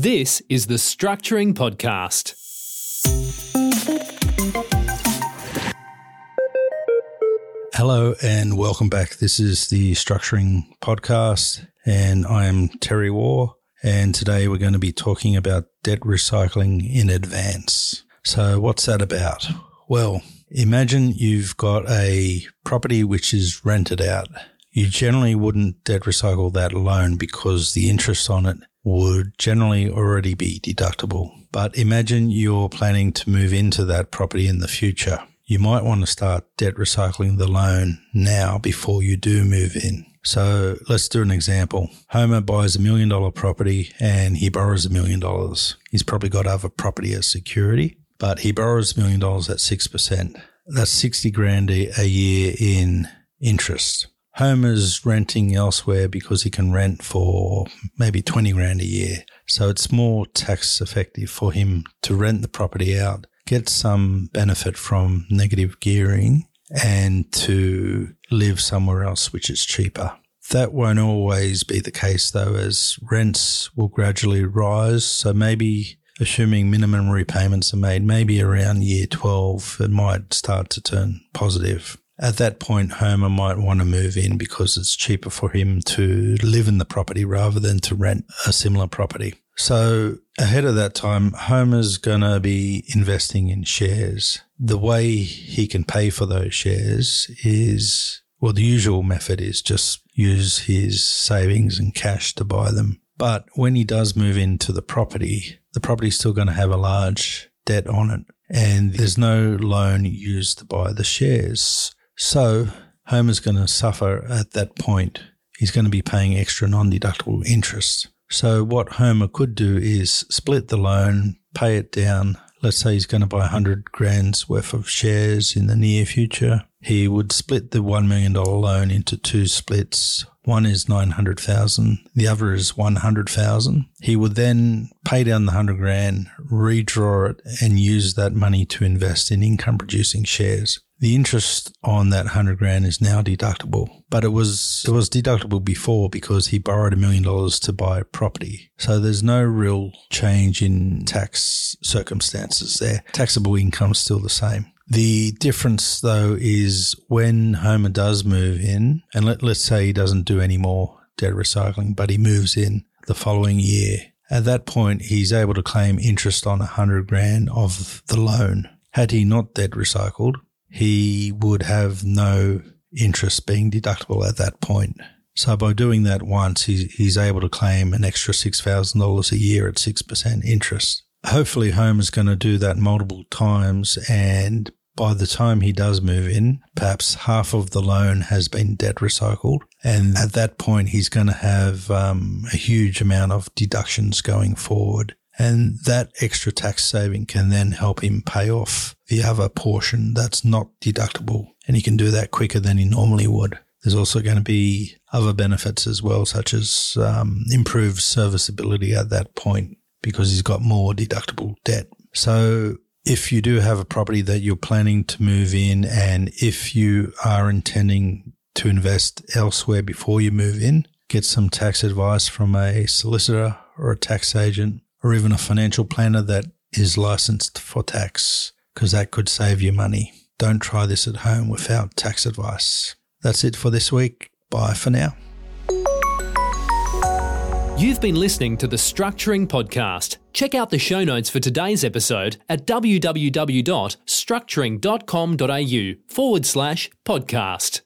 This is the Structuring Podcast. Hello and welcome back. This is the Structuring Podcast, and I am Terry War. And today we're going to be talking about debt recycling in advance. So, what's that about? Well, imagine you've got a property which is rented out. You generally wouldn't debt recycle that loan because the interest on it would generally already be deductible. But imagine you're planning to move into that property in the future. You might want to start debt recycling the loan now before you do move in. So let's do an example. Homer buys a million dollar property and he borrows a million dollars. He's probably got other property as security, but he borrows a million dollars at 6%. That's 60 grand a year in interest. Homer's renting elsewhere because he can rent for maybe 20 grand a year. So it's more tax effective for him to rent the property out, get some benefit from negative gearing and to live somewhere else which is cheaper. That won't always be the case though, as rents will gradually rise. So maybe assuming minimum repayments are made, maybe around year 12, it might start to turn positive. At that point, Homer might want to move in because it's cheaper for him to live in the property rather than to rent a similar property. So ahead of that time, Homer's going to be investing in shares. The way he can pay for those shares is, well, the usual method is just use his savings and cash to buy them. But when he does move into the property, the property's still going to have a large debt on it and there's no loan used to buy the shares. So Homer's going to suffer at that point. He's going to be paying extra non deductible interest. So what Homer could do is split the loan, pay it down. Let's say he's going to buy 100 grand's worth of shares in the near future. He would split the $1 million loan into two splits. One is 900,000. The other is 100,000. He would then pay down the 100 grand, redraw it and use that money to invest in income producing shares. The interest on that hundred grand is now deductible, but it was it was deductible before because he borrowed a million dollars to buy property. So there's no real change in tax circumstances there. Taxable income is still the same. The difference though is when Homer does move in, and let, let's say he doesn't do any more debt recycling, but he moves in the following year. At that point, he's able to claim interest on a hundred grand of the loan. Had he not debt recycled, he would have no interest being deductible at that point. So by doing that once, he's, he's able to claim an extra $6,000 a year at 6% interest. Hopefully, Homer's going to do that multiple times. And by the time he does move in, perhaps half of the loan has been debt recycled. And at that point, he's going to have um, a huge amount of deductions going forward. And that extra tax saving can then help him pay off the other portion that's not deductible. And he can do that quicker than he normally would. There's also going to be other benefits as well, such as um, improved serviceability at that point because he's got more deductible debt. So if you do have a property that you're planning to move in and if you are intending to invest elsewhere before you move in, get some tax advice from a solicitor or a tax agent or even a financial planner that is licensed for tax because that could save you money. Don't try this at home without tax advice. That's it for this week. Bye for now. You've been listening to the Structuring Podcast. Check out the show notes for today's episode at www.structuring.com.au forward slash podcast.